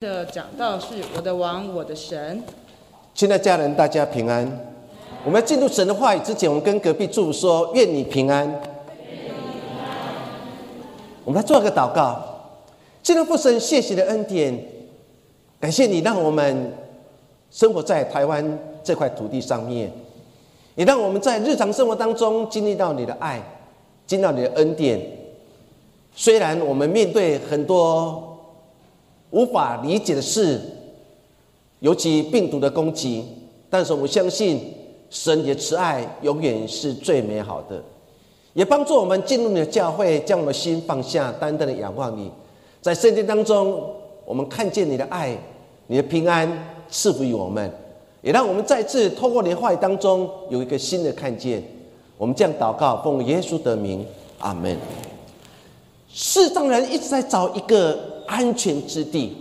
的讲道是我的王，我的神。亲爱家人，大家平安。我们要进入神的话语之前，我们跟隔壁祝福说：愿你平安。我们来做一个祷告。亲爱的父神，谢谢的恩典，感谢你让我们生活在台湾这块土地上面，也让我们在日常生活当中经历到你的爱，经历到你的恩典。虽然我们面对很多。无法理解的事，尤其病毒的攻击，但是我们相信神的慈爱永远是最美好的，也帮助我们进入你的教会，将我们心放下，单单的仰望你。在圣经当中，我们看见你的爱，你的平安赐福于我们，也让我们再次透过你的话语当中有一个新的看见。我们这样祷告，奉耶稣的名，阿门。世上人一直在找一个。安全之地，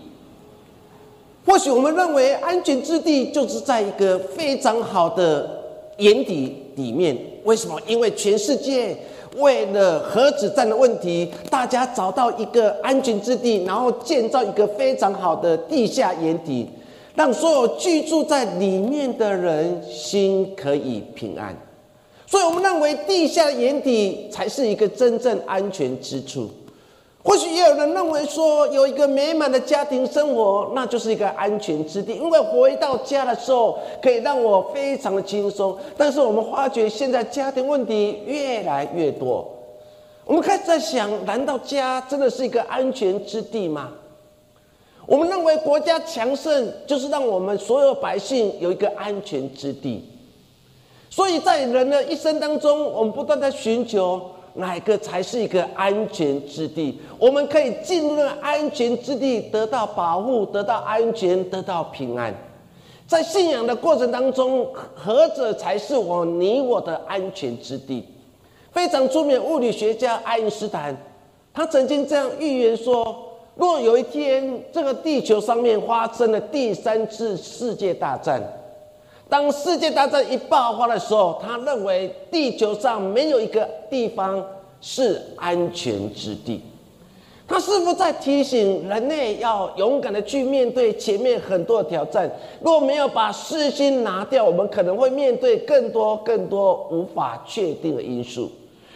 或许我们认为安全之地就是在一个非常好的眼底里面。为什么？因为全世界为了核子战的问题，大家找到一个安全之地，然后建造一个非常好的地下眼底，让所有居住在里面的人心可以平安。所以我们认为地下眼底才是一个真正安全之处。或许也有人认为说，有一个美满的家庭生活，那就是一个安全之地，因为回到家的时候可以让我非常的轻松。但是我们发觉现在家庭问题越来越多，我们开始在想：难道家真的是一个安全之地吗？我们认为国家强盛就是让我们所有百姓有一个安全之地，所以在人的一生当中，我们不断在寻求。哪个才是一个安全之地？我们可以进入安全之地，得到保护，得到安全，得到平安。在信仰的过程当中，何者才是我你我的安全之地？非常著名物理学家爱因斯坦，他曾经这样预言说：若有一天这个地球上面发生了第三次世界大战，当世界大战一爆发的时候，他认为地球上没有一个地方是安全之地。他是否在提醒人类要勇敢的去面对前面很多的挑战？若没有把私心拿掉，我们可能会面对更多更多无法确定的因素。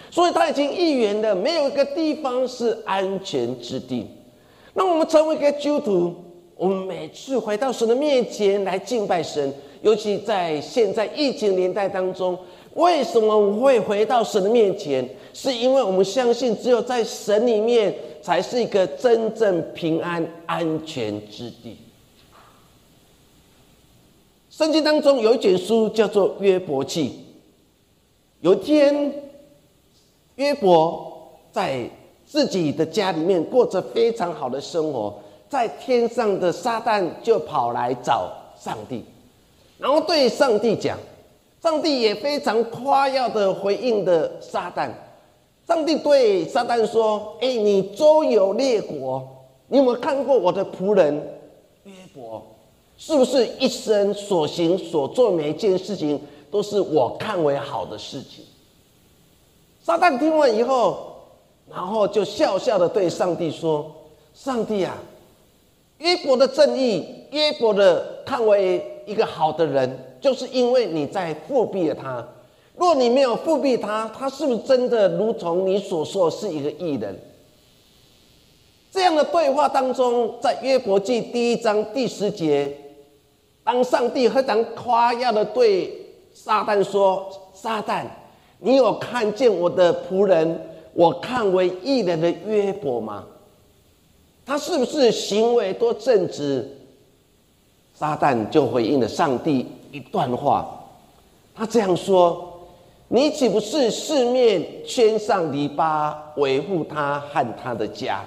所以他已经预言了，没有一个地方是安全之地。那我们成为一个基督徒，我们每次回到神的面前来敬拜神。尤其在现在疫情年代当中，为什么我们会回到神的面前？是因为我们相信，只有在神里面，才是一个真正平安安全之地。圣经当中有一卷书叫做约伯记。有一天，约伯在自己的家里面过着非常好的生活，在天上的撒旦就跑来找上帝。然后对上帝讲，上帝也非常夸耀的回应的撒旦。上帝对撒旦说：“哎，你周游列国，你有没有看过我的仆人约伯？是不是一生所行所做每一件事情都是我看为好的事情？”撒旦听完以后，然后就笑笑的对上帝说：“上帝啊，约伯的正义，约伯的看为。”一个好的人，就是因为你在复辟了他。若你没有复辟他，他是不是真的如同你所说是一个艺人？这样的对话当中，在约伯记第一章第十节，当上帝非常夸耀的对撒旦说：“撒旦，你有看见我的仆人，我看为艺人的约伯吗？他是不是行为多正直？”撒旦就回应了上帝一段话，他这样说：“你岂不是四面圈上篱笆，维护他和他的家，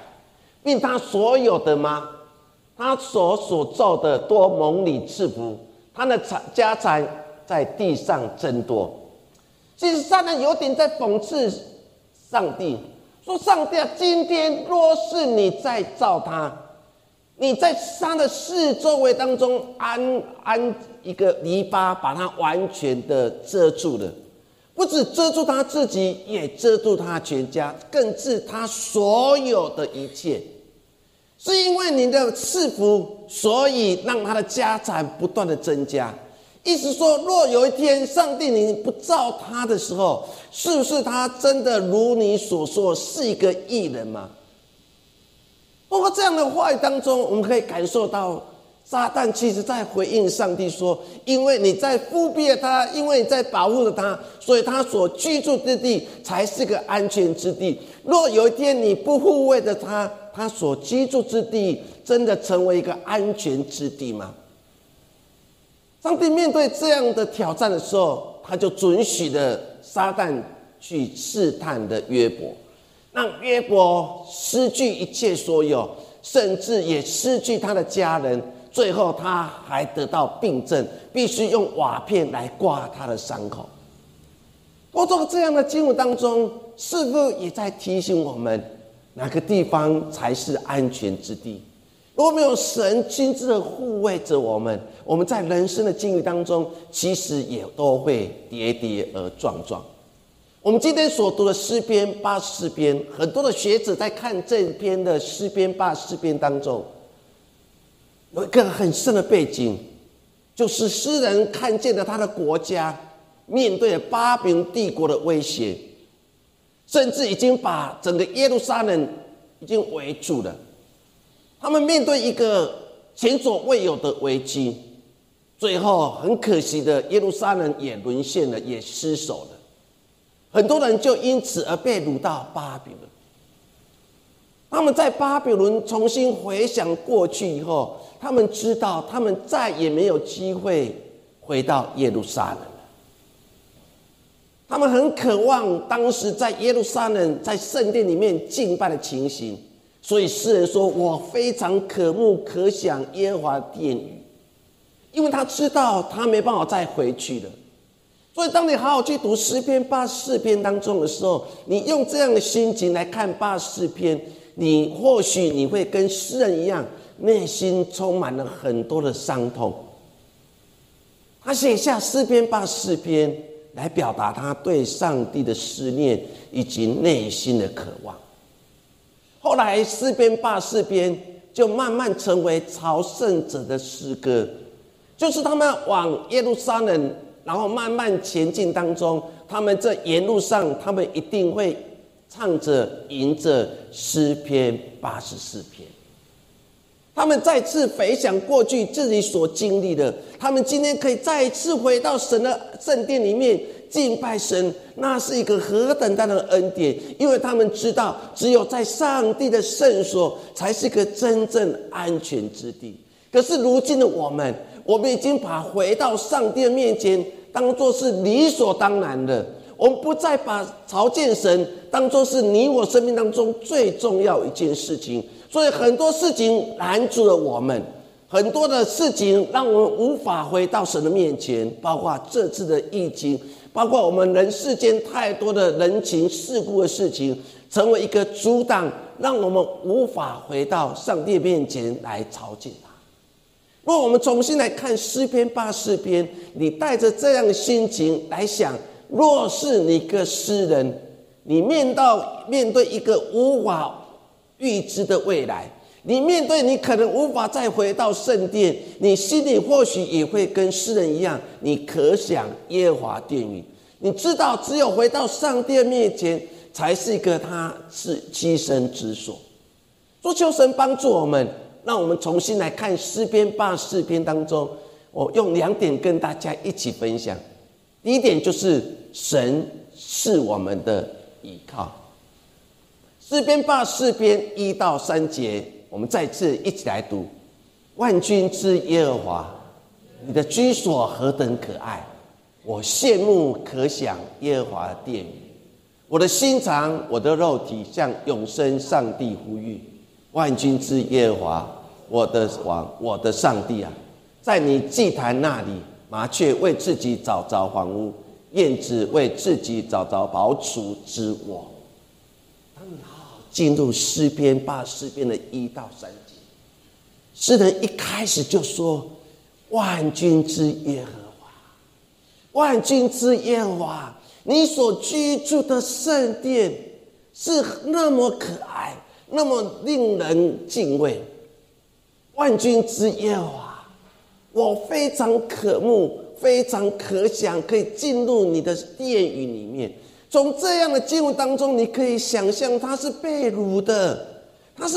并他所有的吗？他所所造的多蒙你赐福，他的产家产在地上增多。其实撒旦有点在讽刺上帝，说：上帝啊，今天若是你再造他。”你在他的四周围当中安安一个篱笆，把它完全的遮住了，不止遮住他自己，也遮住他全家，更是他所有的一切。是因为你的赐福，所以让他的家产不断的增加。意思说，若有一天上帝你不造他的时候，是不是他真的如你所说是一个艺人吗？通过这样的话语当中，我们可以感受到。撒旦其实在回应上帝说：“因为你在覆庇他，因为你在保护着他，所以他所居住之地才是个安全之地。若有一天你不护卫着他，他所居住之地真的成为一个安全之地吗？”上帝面对这样的挑战的时候，他就准许了撒旦去试探的约伯，让约伯失去一切所有，甚至也失去他的家人。最后，他还得到病症，必须用瓦片来刮他的伤口。我做这样的经文当中，是否也在提醒我们，哪个地方才是安全之地？如果没有神亲自的护卫着我们，我们在人生的境遇当中，其实也都会跌跌而撞撞。我们今天所读的诗篇八十篇，很多的学者在看这篇的诗篇八十篇当中。有一个很深的背景，就是诗人看见了他的国家面对巴比伦帝国的威胁，甚至已经把整个耶路撒冷已经围住了。他们面对一个前所未有的危机，最后很可惜的，耶路撒冷也沦陷了，也失守了。很多人就因此而被掳到巴比伦。他们在巴比伦重新回想过去以后。他们知道，他们再也没有机会回到耶路撒冷了。他们很渴望当时在耶路撒冷在圣殿里面敬拜的情形，所以诗人说：“我非常渴慕、可想耶和华殿宇，因为他知道他没办法再回去了。”所以，当你好好去读诗篇八四篇当中的时候，你用这样的心情来看八四篇，你或许你会跟诗人一样。内心充满了很多的伤痛，他写下诗篇八四篇来表达他对上帝的思念以及内心的渴望。后来诗篇八四篇就慢慢成为朝圣者的诗歌，就是他们往耶路撒冷，然后慢慢前进当中，他们这沿路上，他们一定会唱着、吟着诗篇八十四篇。他们再次回想过去自己所经历的，他们今天可以再次回到神的圣殿里面敬拜神，那是一个何等大的恩典！因为他们知道，只有在上帝的圣所才是一个真正安全之地。可是如今的我们，我们已经把回到上帝面前当做是理所当然的，我们不再把朝见神当做是你我生命当中最重要一件事情。所以很多事情拦住了我们，很多的事情让我们无法回到神的面前，包括这次的疫情，包括我们人世间太多的人情世故的事情，成为一个阻挡，让我们无法回到上帝面前来朝见。若我们重新来看诗篇八四篇，你带着这样的心情来想，若是你个诗人，你面到面对一个无法。预知的未来，你面对你可能无法再回到圣殿，你心里或许也会跟诗人一样，你可想耶和华殿宇，你知道只有回到上帝面前，才是一个他是栖身之所。说求神帮助我们，让我们重新来看诗篇八十四篇当中，我用两点跟大家一起分享。第一点就是神是我们的依靠。诗篇八四篇一到三节，我们再次一起来读：万军之耶和华，你的居所何等可爱！我羡慕可想耶和华的殿宇。我的心肠，我的肉体向永生上帝呼吁。万军之耶和华，我的王，我的上帝啊，在你祭坛那里，麻雀为自己找着房屋，燕子为自己找着宝储之窝。进入诗篇八诗篇的一到三节，诗人一开始就说：“万军之耶和华，万军之耶和华，你所居住的圣殿是那么可爱，那么令人敬畏。万军之耶和华，我非常渴慕，非常可想，可以进入你的殿宇里面。从这样的经文当中，你可以想象他是被掳的，他是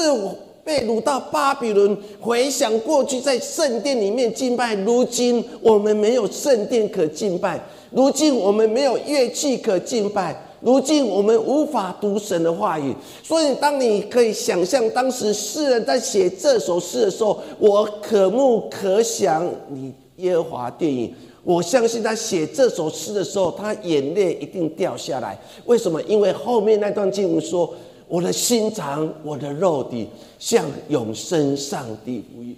被掳到巴比伦。回想过去在圣殿里面敬拜，如今我们没有圣殿可敬拜，如今我们没有乐器可敬拜。如今我们无法读神的话语，所以当你可以想象当时诗人在写这首诗的时候，我可目可想你耶和华电影。我相信他写这首诗的时候，他眼泪一定掉下来。为什么？因为后面那段经文说：“我的心肠，我的肉体，向永生上帝呼吁。”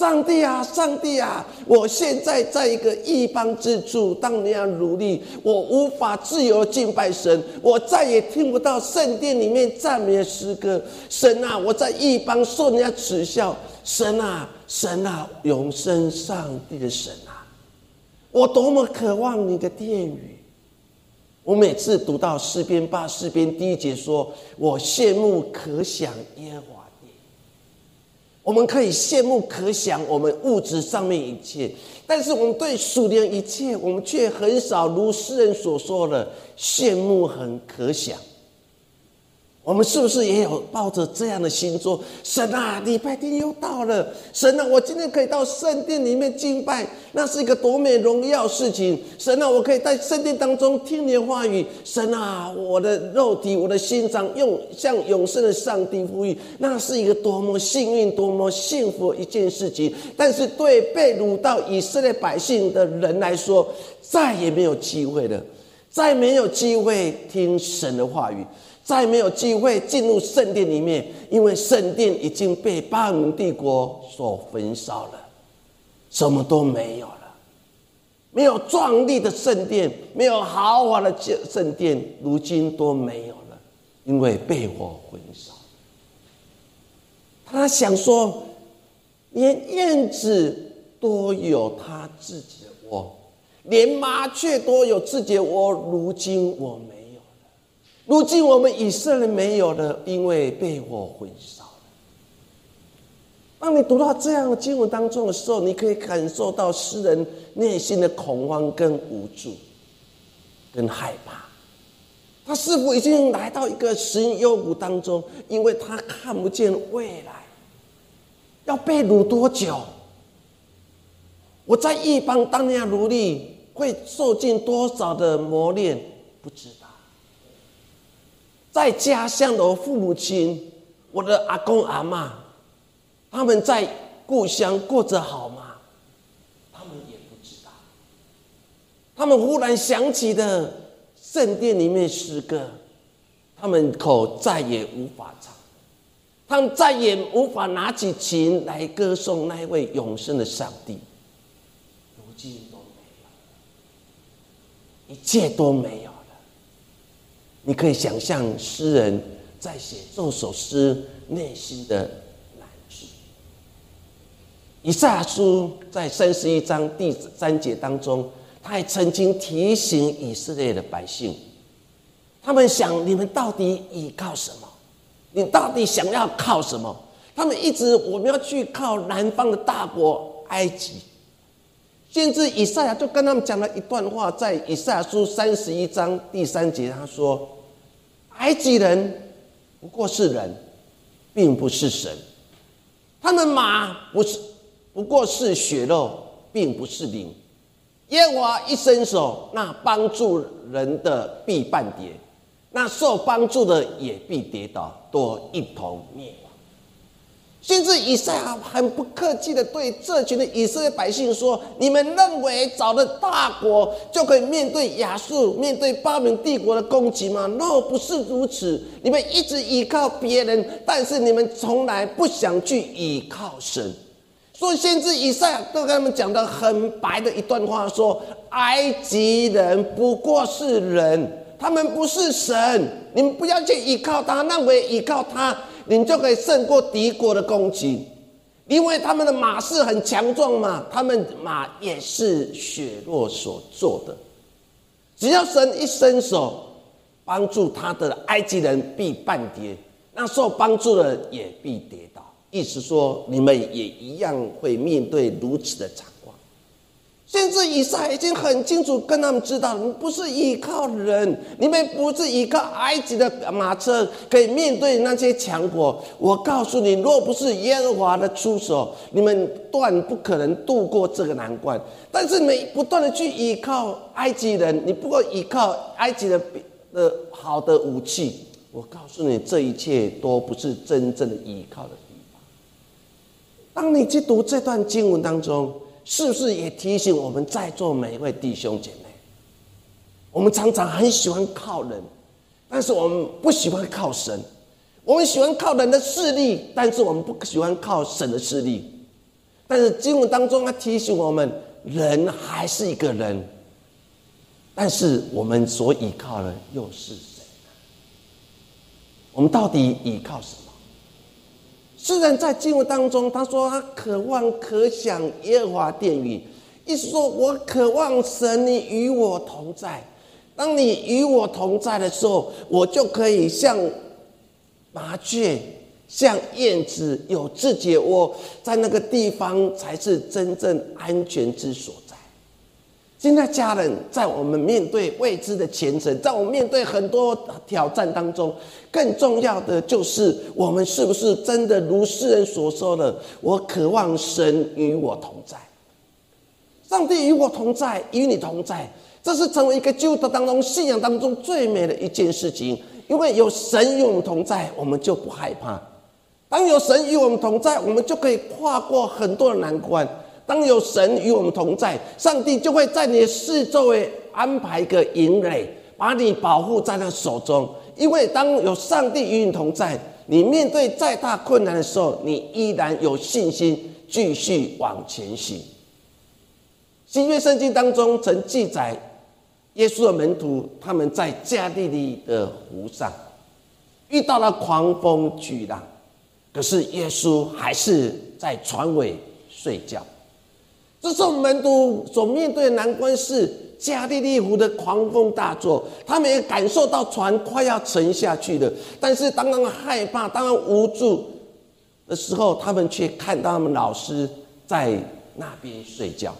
上帝啊，上帝啊！我现在在一个异邦之处，当你要努力，我无法自由敬拜神，我再也听不到圣殿里面赞美的诗歌。神啊，我在异邦受人家耻笑。神啊，神啊，永生上帝的神啊，我多么渴望你的殿宇！我每次读到诗篇八诗篇第一节，说我羡慕可想耶和华。我们可以羡慕可想我们物质上面一切，但是我们对属灵一切，我们却很少如诗人所说的羡慕很可想。我们是不是也有抱着这样的心说：“神啊，礼拜天又到了，神啊，我今天可以到圣殿里面敬拜，那是一个多美荣耀事情。神啊，我可以在圣殿当中听你的话语。神啊，我的肉体、我的心脏用向永生的上帝呼吁，那是一个多么幸运、多么幸福一件事情。但是对被掳到以色列百姓的人来说，再也没有机会了，再没有机会听神的话语。”再没有机会进入圣殿里面，因为圣殿已经被巴比帝国所焚烧了，什么都没有了，没有壮丽的圣殿，没有豪华的圣殿，如今都没有了，因为被火焚烧。他想说，连燕子都有他自己的窝，连麻雀都有自己的窝，如今我没。如今我们以色列没有了，因为被火焚烧。当你读到这样的经文当中的时候，你可以感受到诗人内心的恐慌、跟无助、跟害怕。他是否已经来到一个神幽谷当中？因为他看不见未来，要被掳多久？我在一方当年奴隶，会受尽多少的磨练？不知。在家乡的父母亲，我的阿公阿妈，他们在故乡过着好吗？他们也不知道。他们忽然想起的圣殿里面诗歌，他们口再也无法唱，他们再也无法拿起琴来歌颂那一位永生的上帝。如今都没有，一切都没有。你可以想象诗人在写这首诗内心的难处。以赛亚书在三十一章第三节当中，他还曾经提醒以色列的百姓，他们想：你们到底依靠什么？你到底想要靠什么？他们一直我们要去靠南方的大国埃及。甚至以赛亚就跟他们讲了一段话，在以赛亚书三十一章第三节，他说：“埃及人不过是人，并不是神；他们马不是不过是血肉，并不是灵。耶和华一伸手，那帮助人的必半跌，那受帮助的也必跌倒，都一同灭亡。”甚至以赛亚很不客气的对这群的以色列百姓说：“你们认为找了大国就可以面对亚述、面对巴比伦帝国的攻击吗？No，不是如此。你们一直依靠别人，但是你们从来不想去依靠神。所以，先知以赛亚都跟他们讲的很白的一段话：说埃及人不过是人，他们不是神。你们不要去依靠他，认为依靠他。”你就可以胜过敌国的攻击，因为他们的马是很强壮嘛，他们马也是血肉所做的。只要神一伸手帮助他的埃及人必半跌，那受帮助的也必跌倒。意思说你们也一样会面对如此的惨况。先知以赛已经很清楚跟他们知道，你不是依靠人，你们不是依靠埃及的马车可以面对那些强国。我告诉你，若不是耶和华的出手，你们断不可能度过这个难关。但是你们不断的去依靠埃及人，你不过依靠埃及的的好的武器。我告诉你，这一切都不是真正的依靠的地方。当你去读这段经文当中。是不是也提醒我们在座每一位弟兄姐妹？我们常常很喜欢靠人，但是我们不喜欢靠神。我们喜欢靠人的势力，但是我们不喜欢靠神的势力。但是经文当中，他提醒我们，人还是一个人，但是我们所依靠的又是谁？我们到底依靠什么？虽然在经文当中，他说他渴望、可想耶和华殿宇，意思说我渴望神你与我同在。当你与我同在的时候，我就可以像麻雀、像燕子有自己的窝，在那个地方才是真正安全之所。现在家人在我们面对未知的前程，在我们面对很多挑战当中，更重要的就是我们是不是真的如世人所说的？我渴望神与我同在，上帝与我同在，与你同在，这是成为一个基督徒当中信仰当中最美的一件事情。因为有神与我们同在，我们就不害怕；当有神与我们同在，我们就可以跨过很多的难关。当有神与我们同在，上帝就会在你的四周围安排一个营垒，把你保护在他手中。因为当有上帝与你同在，你面对再大困难的时候，你依然有信心继续往前行。新约圣经当中曾记载，耶稣的门徒他们在加利利的湖上遇到了狂风巨浪，可是耶稣还是在船尾睡觉。这时候门徒所面对的难关是加利利湖的狂风大作，他们也感受到船快要沉下去了。但是当他们害怕、当他们无助的时候，他们却看到他们老师在那边睡觉。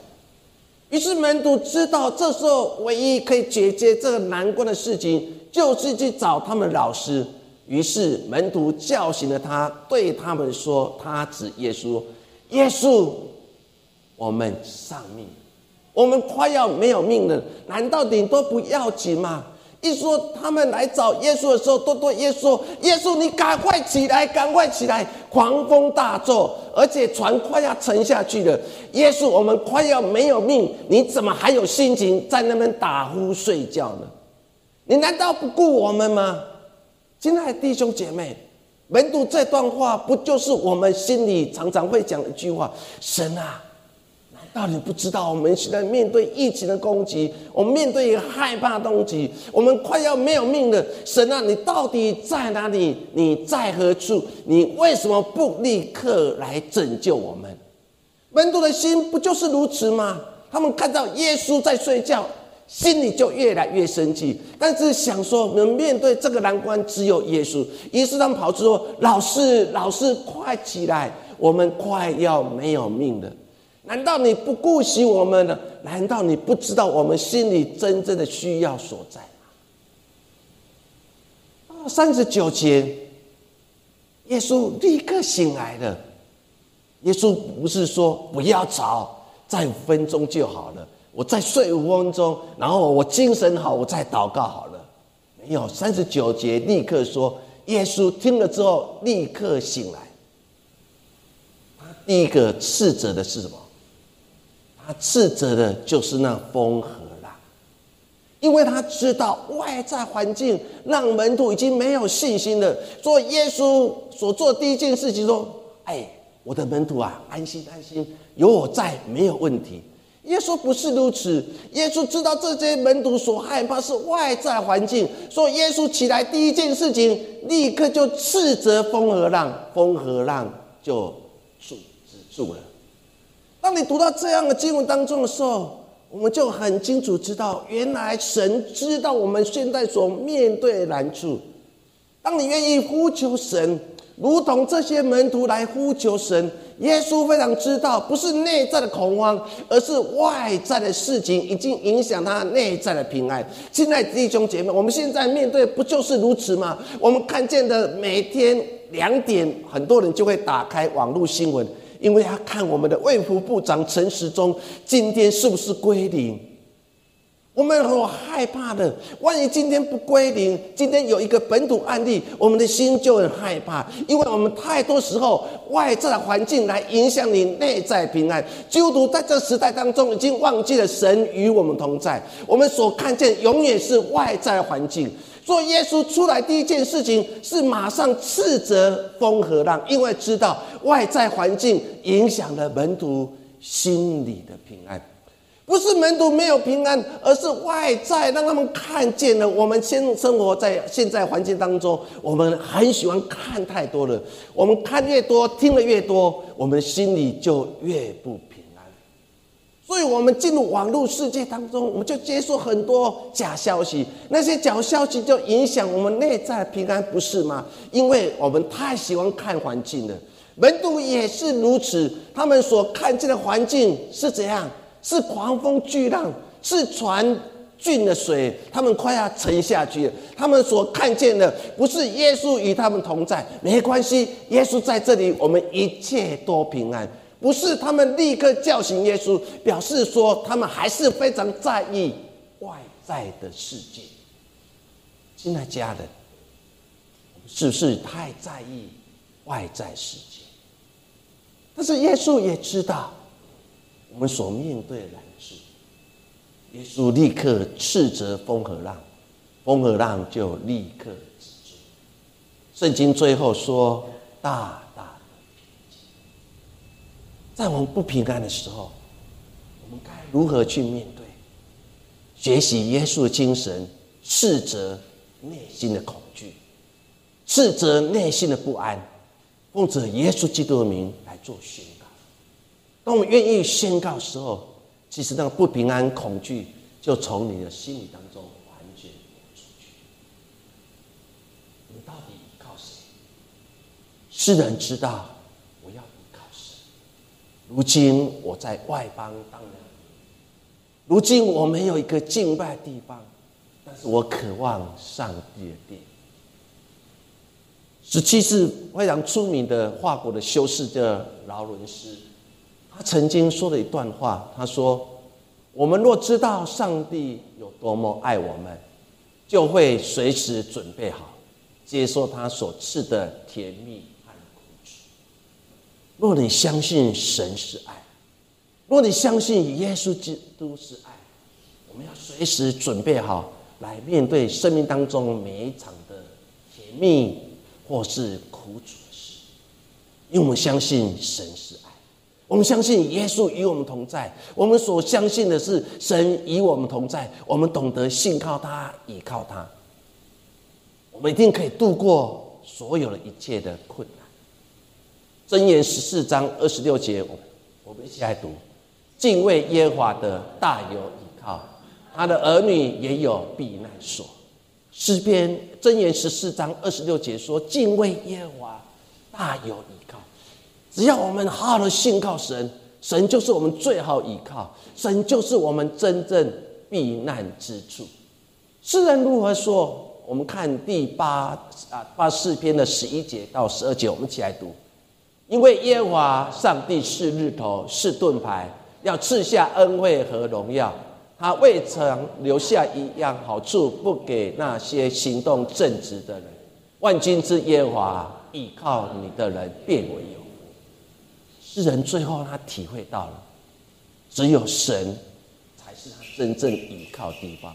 于是门徒知道，这时候唯一可以解决这个难关的事情，就是去找他们老师。于是门徒叫醒了他，对他们说：“他指耶稣，耶稣。”我们丧命，我们快要没有命了，难道你都不要紧吗？一说他们来找耶稣的时候，都对耶稣：“耶稣，你赶快起来，赶快起来！狂风大作，而且船快要沉下去了。耶稣，我们快要没有命，你怎么还有心情在那边打呼睡觉呢？你难道不顾我们吗？”亲爱的弟兄姐妹，门徒这段话不就是我们心里常常会讲的一句话：“神啊！”到底不知道，我们现在面对疫情的攻击，我们面对一个害怕的攻击，我们快要没有命了。神啊，你到底在哪里？你在何处？你为什么不立刻来拯救我们？门徒的心不就是如此吗？他们看到耶稣在睡觉，心里就越来越生气。但是想说，能面对这个难关，只有耶稣。于是他们跑出说：“老师，老师，快起来，我们快要没有命了。”难道你不顾惜我们呢？难道你不知道我们心里真正的需要所在吗？三十九节，耶稣立刻醒来了。耶稣不是说不要吵，再五分钟就好了，我再睡五分钟，然后我精神好，我再祷告好了。没有，三十九节立刻说，耶稣听了之后立刻醒来。第一个斥责的是什么？他斥责的就是那风和浪，因为他知道外在环境让门徒已经没有信心了。所以耶稣所做第一件事情说：“哎，我的门徒啊，安心安心，有我在，没有问题。”耶稣不是如此，耶稣知道这些门徒所害怕是外在环境，所以耶稣起来第一件事情，立刻就斥责风和浪，风和浪就住止住了。当你读到这样的经文当中的时候，我们就很清楚知道，原来神知道我们现在所面对的难处。当你愿意呼求神，如同这些门徒来呼求神，耶稣非常知道，不是内在的恐慌，而是外在的事情已经影响他内在的平安。亲爱弟兄姐妹，我们现在面对不就是如此吗？我们看见的每天两点，很多人就会打开网络新闻，因为要看我们的卫福部长陈时中今天是不是归零。我们很害怕的，万一今天不归零，今天有一个本土案例，我们的心就很害怕，因为我们太多时候外在的环境来影响你内在平安。基督徒在这时代当中已经忘记了神与我们同在，我们所看见永远是外在环境。所以耶稣出来第一件事情是马上斥责风和浪，因为知道外在环境影响了门徒心里的平安。不是门徒没有平安，而是外在让他们看见了。我们现生活在现在环境当中，我们很喜欢看太多了。我们看越多，听得越多，我们心里就越不。所以，我们进入网络世界当中，我们就接受很多假消息。那些假消息就影响我们内在平安，不是吗？因为我们太喜欢看环境了。门徒也是如此，他们所看见的环境是怎样？是狂风巨浪，是船进的水，他们快要沉下去了。他们所看见的不是耶稣与他们同在，没关系，耶稣在这里，我们一切都平安。不是他们立刻叫醒耶稣，表示说他们还是非常在意外在的世界。亲爱家人，是不是太在意外在世界？但是耶稣也知道。我们所面对的难事，耶稣立刻斥责风和浪，风和浪就立刻止住。圣经最后说：“大。”在我们不平安的时候，我们该如何去面对？学习耶稣的精神，斥责内心的恐惧，斥责内心的不安，奉着耶稣基督的名来做宣告。当我们愿意宣告的时候，其实那个不平安、恐惧就从你的心里当中完全流出去。你到底依靠谁？世人知道。如今我在外邦当人，如今我没有一个敬拜地方，但是我渴望上帝的殿。十七世非常出名的法国的修士叫劳伦斯。他曾经说了一段话，他说：“我们若知道上帝有多么爱我们，就会随时准备好接受他所赐的甜蜜。若你相信神是爱，若你相信耶稣基督是爱，我们要随时准备好来面对生命当中每一场的甜蜜或是苦楚的事，因为我们相信神是爱。”我们相信耶稣与我们同在，我们所相信的是神与我们同在，我们懂得信靠他，倚靠他，我们一定可以度过所有的一切的困难。箴言十四章二十六节，我们我们一起来读：敬畏耶和华的大有依靠，他的儿女也有避难所。诗篇箴言十四章二十六节说：敬畏耶和华大有依靠。只要我们好好的信靠神，神就是我们最好依靠，神就是我们真正避难之处。诗人如何说？我们看第八啊八四篇的十一节到十二节，我们一起来读。因为耶和华上帝是日头，是盾牌，要赐下恩惠和荣耀。他未曾留下一样好处不给那些行动正直的人。万军之耶和华倚靠你的人变为有。世人最后他体会到了，只有神才是他真正依靠地方，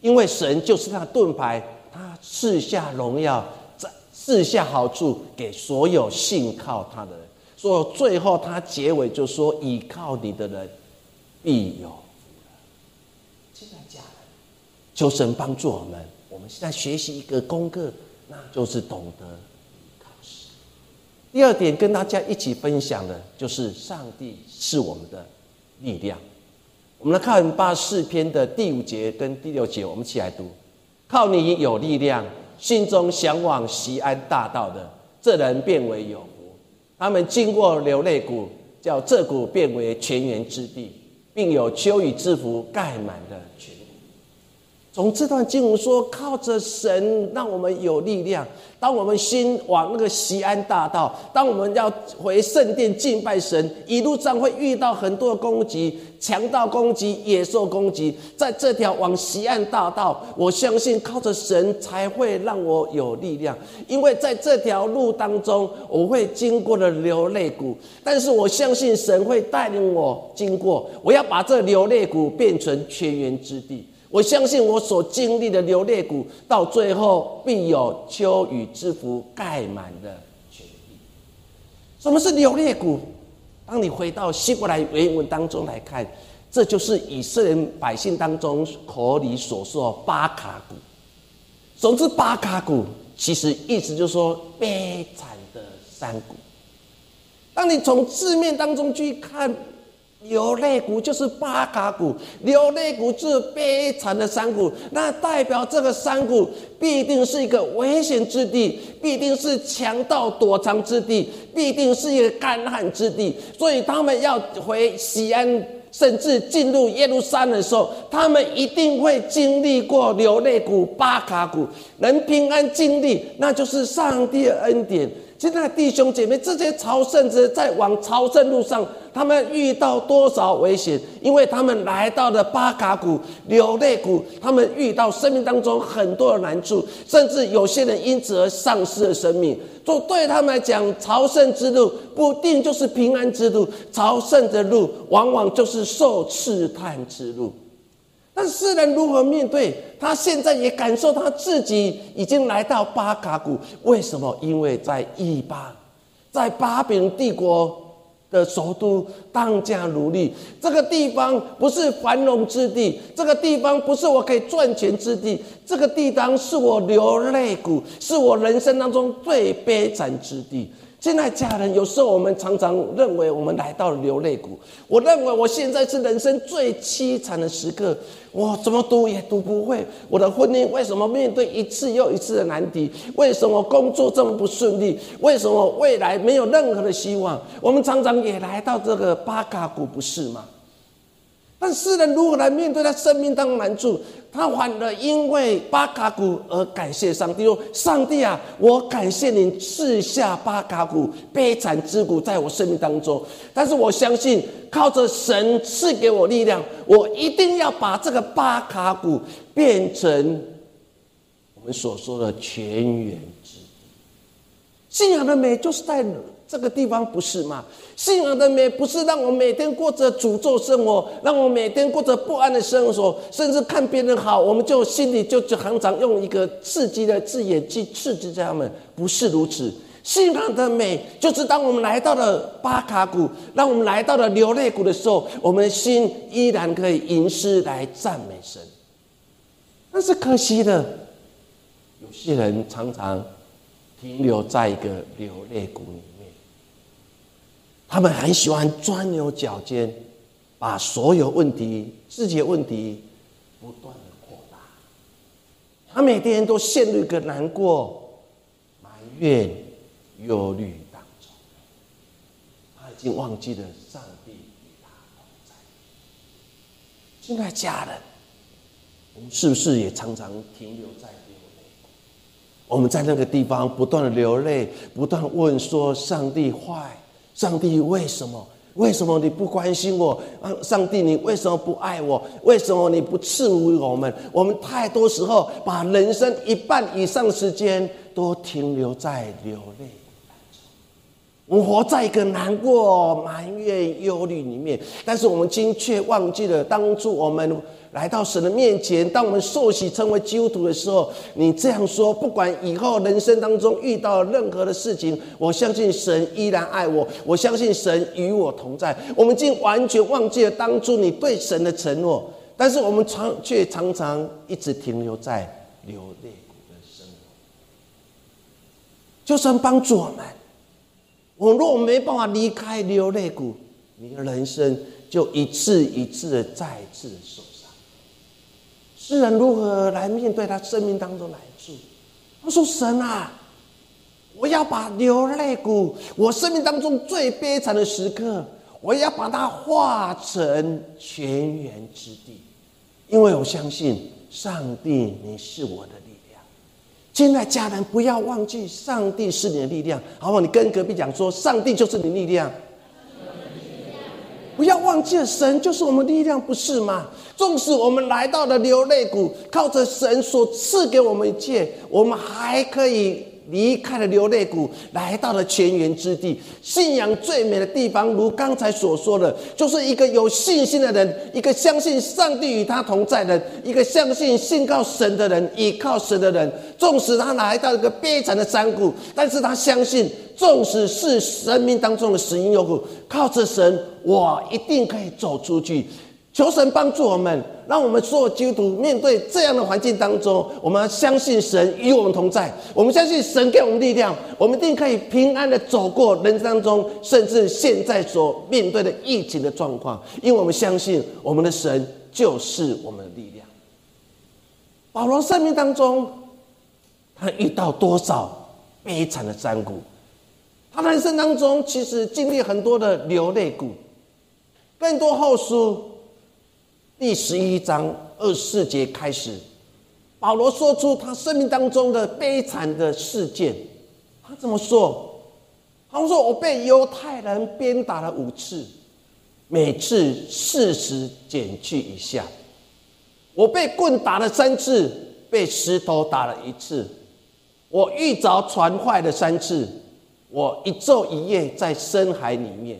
因为神就是他的盾牌，他赐下荣耀，赐下好处给所有信靠他的人。所以最后他结尾就说：“倚靠你的人必有福了。”现在家人，求神帮助我们。我们现在学习一个功课，那就是懂得。第二点，跟大家一起分享的就是上帝是我们的力量。我们来看八四篇的第五节跟第六节，我们一起来读：靠你有力量，心中向往西安大道的，这人变为有福；他们经过流泪谷，叫这谷变为泉源之地，并有秋雨之福盖满的泉。从这段经文说，靠着神，让我们有力量。当我们心往那个西安大道，当我们要回圣殿敬拜神，一路上会遇到很多攻击，强盗攻击、野兽攻击。在这条往西安大道，我相信靠着神才会让我有力量，因为在这条路当中，我会经过了流泪谷，但是我相信神会带领我经过。我要把这流泪谷变成泉源之地。我相信我所经历的流裂谷，到最后必有秋雨之福盖满的全地。什么是流裂谷？当你回到希伯来原文当中来看，这就是以色列百姓当中口里所说巴卡谷。总之巴卡谷？其实意思就是说悲惨的山谷。当你从字面当中去看。流泪谷就是巴卡谷，流泪谷是悲惨的山谷，那代表这个山谷必定是一个危险之地，必定是强盗躲藏之地，必定是一个干旱之地。所以他们要回西安，甚至进入耶路撒冷的时候，他们一定会经历过流泪谷、巴卡谷，能平安经历，那就是上帝的恩典。现在弟兄姐妹，这些朝圣者在往朝圣路上。他们遇到多少危险？因为他们来到了巴卡谷、流泪谷，他们遇到生命当中很多的难处，甚至有些人因此而丧失了生命。就对他们来讲，朝圣之路不定就是平安之路，朝圣的路往往就是受试探之路。但世人如何面对？他现在也感受他自己已经来到巴卡谷。为什么？因为在一巴，在巴比伦帝国。的首都当家奴隶，这个地方不是繁荣之地，这个地方不是我可以赚钱之地，这个地方是我流泪谷，是我人生当中最悲惨之地。现在家人，有时候我们常常认为我们来到了流泪谷。我认为我现在是人生最凄惨的时刻，我怎么读也读不会。我的婚姻为什么面对一次又一次的难题？为什么工作这么不顺利？为什么未来没有任何的希望？我们常常也来到这个巴嘎谷，不是吗？但世人如何来面对他生命当中难处？他反而因为巴卡谷而感谢上帝，说：“上帝啊，我感谢你赐下巴卡谷悲惨之谷在我生命当中。但是我相信，靠着神赐给我力量，我一定要把这个巴卡谷变成我们所说的全员之地。信仰的美就是在。”这个地方不是吗？信仰的美不是让我每天过着诅咒生活，让我每天过着不安的生活，甚至看别人好，我们就心里就就常常用一个刺激的字眼去刺激他们。不是如此，信仰的美就是当我们来到了巴卡谷，让我们来到了流泪谷的时候，我们的心依然可以吟诗来赞美神。但是可惜的，有些人常常停留在一个流泪谷里。他们很喜欢钻牛角尖，把所有问题、自己的问题不断的扩大。他每天都陷入一个难过、埋怨、忧虑当中。他已经忘记了上帝与他同在。亲爱家人，我们是不是也常常停留在流泪？我们在那个地方不断的流泪，不断问说：“上帝坏。”上帝为什么？为什么你不关心我？啊，上帝，你为什么不爱我？为什么你不赐予我们？我们太多时候把人生一半以上时间都停留在流泪我们活在一个难过、埋怨、忧虑里面，但是我们今却忘记了当初我们。来到神的面前，当我们受洗成为基督徒的时候，你这样说：不管以后人生当中遇到任何的事情，我相信神依然爱我，我相信神与我同在。我们竟完全忘记了当初你对神的承诺，但是我们常却常常一直停留在流泪谷的生活。就算帮助我们，我若没办法离开流泪谷，你的人生就一次一次的再次受伤。世人如何来面对他生命当中来处？他说：“神啊，我要把流泪谷，我生命当中最悲惨的时刻，我要把它化成泉源之地，因为我相信上帝，你是我的力。亲爱家人，不要忘记，上帝是你的力量，好不好？你跟隔壁讲说，上帝就是你的力量。不要忘记，神就是我们力量，不是吗？纵使我们来到了流泪谷，靠着神所赐给我们一切，我们还可以离开了流泪谷，来到了泉源之地。信仰最美的地方，如刚才所说的，就是一个有信心的人，一个相信上帝与他同在的人，一个相信信靠神的人，倚靠神的人。纵使他来到一个悲惨的山谷，但是他相信。纵使是生命当中的死因有苦，靠着神，我一定可以走出去。求神帮助我们，让我们所有基督徒面对这样的环境当中，我们要相信神与我们同在。我们相信神给我们力量，我们一定可以平安的走过人生当中，甚至现在所面对的疫情的状况。因为我们相信我们的神就是我们的力量。保罗生命当中，他遇到多少悲惨的山谷？他人生当中其实经历很多的流泪谷，更多后书第十一章二十四节开始，保罗说出他生命当中的悲惨的事件。他怎么说？他说：“我被犹太人鞭打了五次，每次四十减去一下；我被棍打了三次，被石头打了一次；我遇着船坏了三次。”我一昼一夜在深海里面，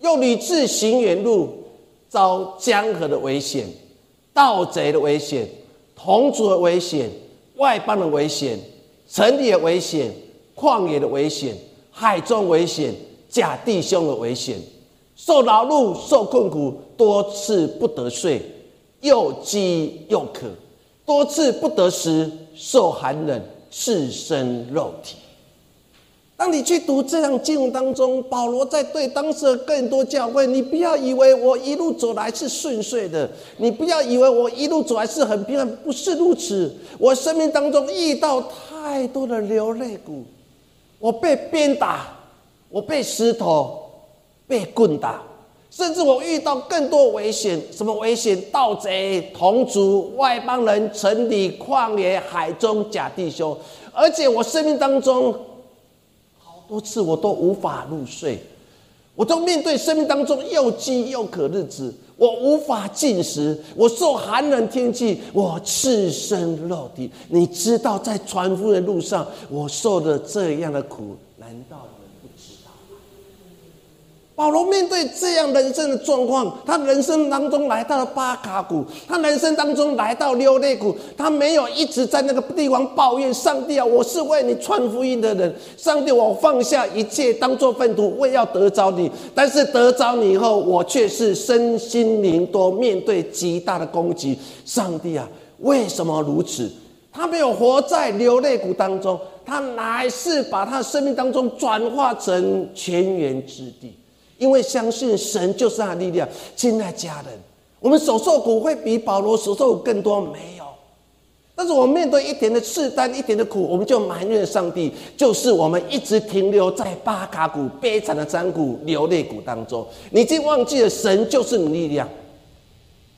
又屡次行远路，遭江河的危险、盗贼的危险、同族的危险、外邦的危险、城里的危险、旷野的危险、海中危险、假弟兄的危险，受劳碌、受困苦，多次不得睡，又饥又渴，多次不得食，受寒冷，赤身肉体。当你去读这样经文当中，保罗在对当时的更多教会，你不要以为我一路走来是顺遂的，你不要以为我一路走来是很平安，不是如此。我生命当中遇到太多的流泪谷，我被鞭打，我被石头、被棍打，甚至我遇到更多危险。什么危险？盗贼、同族、外邦人、城里、旷野、海中假弟兄，而且我生命当中。多次我都无法入睡，我都面对生命当中又饥又渴日子，我无法进食，我受寒冷天气，我赤身露体。你知道，在传福的路上，我受的这样的苦，难道？保罗面对这样人生的状况，他人生当中来到了巴卡谷，他人生当中来到流泪谷，他没有一直在那个地方抱怨上帝啊，我是为你传福音的人，上帝，我放下一切当做粪土，为要得着你。但是得着你以后，我却是身心灵都面对极大的攻击。上帝啊，为什么如此？他没有活在流泪谷当中，他乃是把他生命当中转化成泉源之地。因为相信神就是他的力量，亲爱家人，我们所受苦会比保罗所受苦更多没有？但是我们面对一点的试探、一点的苦，我们就埋怨上帝，就是我们一直停留在巴卡谷悲惨的山谷、流泪谷当中，你已经忘记了神就是你力量。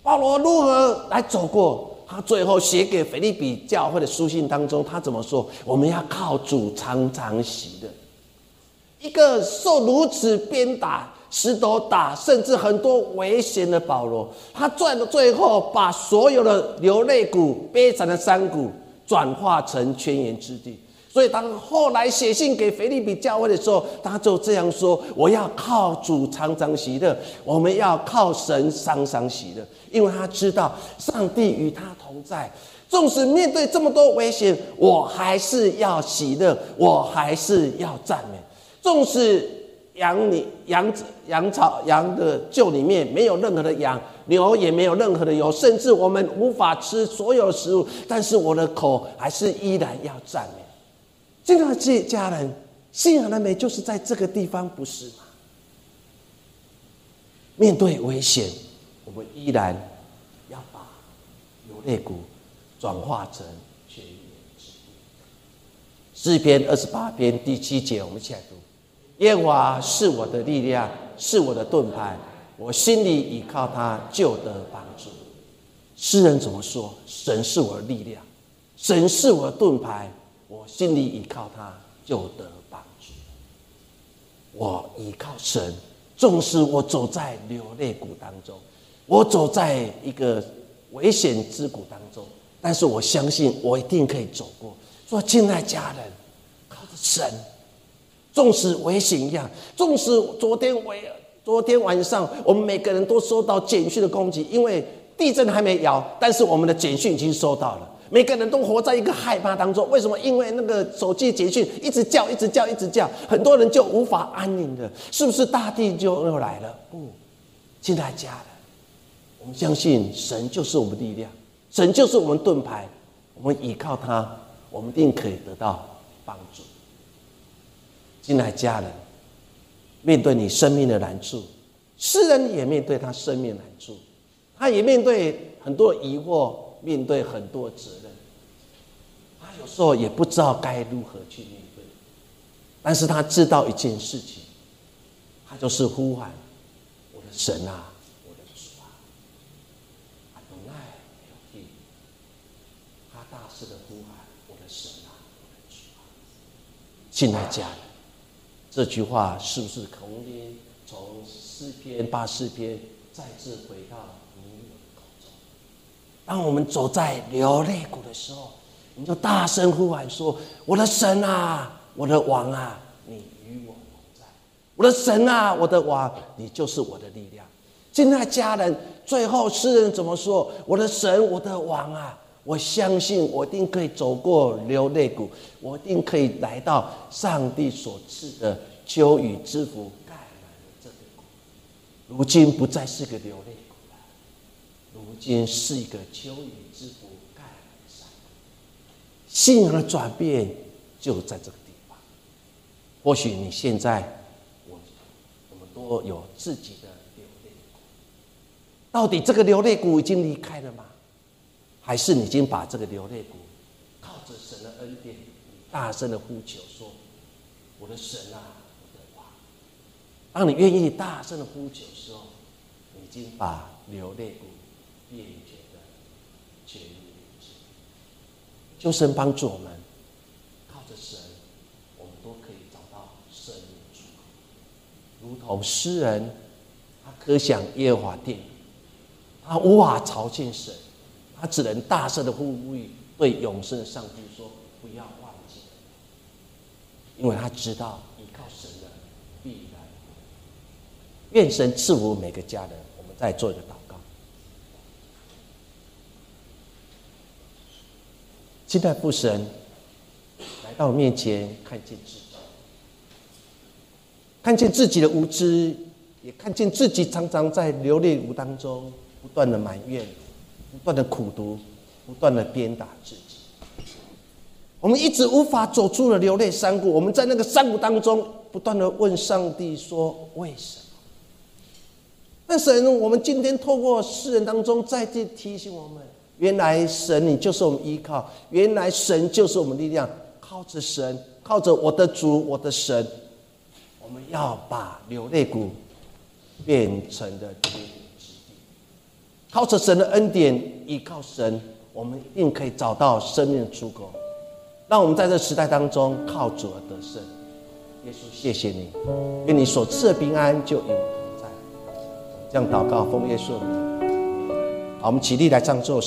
保罗如何来走过？他最后写给腓利比教会的书信当中，他怎么说？我们要靠主常常喜的。一个受如此鞭打、石头打，甚至很多危险的保罗，他赚到最后，把所有的流泪谷、悲惨的山谷转化成泉源之地。所以，当后来写信给腓利比教会的时候，他就这样说：“我要靠主常常喜乐，我们要靠神常常喜乐，因为他知道上帝与他同在。纵使面对这么多危险，我还是要喜乐，我还是要赞美。”纵使羊里羊子羊草羊的厩里面没有任何的羊牛也没有任何的油，甚至我们无法吃所有食物，但是我的口还是依然要赞美。这个这家人信仰的美就是在这个地方，不是吗？面对危险，我们依然要把流泪谷转化成泉源之。诗篇二十八篇第七节，我们一起来读：耶和华是我的力量，是我的盾牌，我心里倚靠他，就得帮助。诗人怎么说？神是我的力量，神是我的盾牌，我心里倚靠他，就得帮助。我倚靠神，纵使我走在流泪谷当中，我走在一个危险之谷当中，但是我相信我一定可以走过。说，亲爱家人，靠着神，纵使危险一样，纵使昨天晚昨天晚上我们每个人都收到简讯的攻击，因为地震还没摇，但是我们的简讯已经收到了。每个人都活在一个害怕当中。为什么？因为那个手机简讯一直叫，一直叫，一直叫，很多人就无法安宁的。是不是大地就又来了？不，亲爱家人，我们相信神就是我们力量，神就是我们盾牌，我们依靠他。我们一定可以得到帮助。进来家人，面对你生命的难处，诗人也面对他生命难处，他也面对很多疑惑，面对很多责任。他有时候也不知道该如何去面对，但是他知道一件事情，他就是呼喊我的神啊。亲爱家人，这句话是不是孔天从诗篇八四篇再次回到你我的口中？当我们走在流泪谷的时候，你就大声呼喊说：“我的神啊，我的王啊，你与我同在！我的神啊，我的王，你就是我的力量。”亲爱家人，最后诗人怎么说？我的神，我的王啊！我相信，我一定可以走过流泪谷，我一定可以来到上帝所赐的秋雨之福盖满了这个谷。如今不再是个流泪谷了，如今是一个秋雨之福盖满的山信仰的转变就在这个地方。或许你现在，我我们都有自己的流泪谷。到底这个流泪谷已经离开了吗？还是你已经把这个流泪谷，靠着神的恩典，大声的呼求说：“我的神啊，我的王！”当你愿意大声的呼求时候，已经把流泪谷变绝的绝于无尽。求神帮助我们，靠着神，我们都可以找到生命出口。如同诗人，他可想耶和华殿，他无法朝见神。他只能大声的呼吁，对永生的上帝说：“不要忘记，因为他知道依靠神的必然。”愿神赐福每个家人。我们再做一个祷告。期待父神来到面前，看见自己，看见自己的无知，也看见自己常常在流泪无当中不断的埋怨。不断的苦读，不断的鞭打自己，我们一直无法走出了流泪山谷。我们在那个山谷当中，不断的问上帝说：“为什么？”但神，我们今天透过世人当中再次提醒我们：原来神你就是我们依靠，原来神就是我们力量。靠着神，靠着我的主，我的神，我们要把流泪谷变成的。靠着神的恩典，依靠神，我们一定可以找到生命的出口。让我们在这时代当中靠主而得胜。耶稣，谢谢你，愿你所赐的平安就与我同在。这样祷告，奉耶稣名。好，我们起立来唱这首。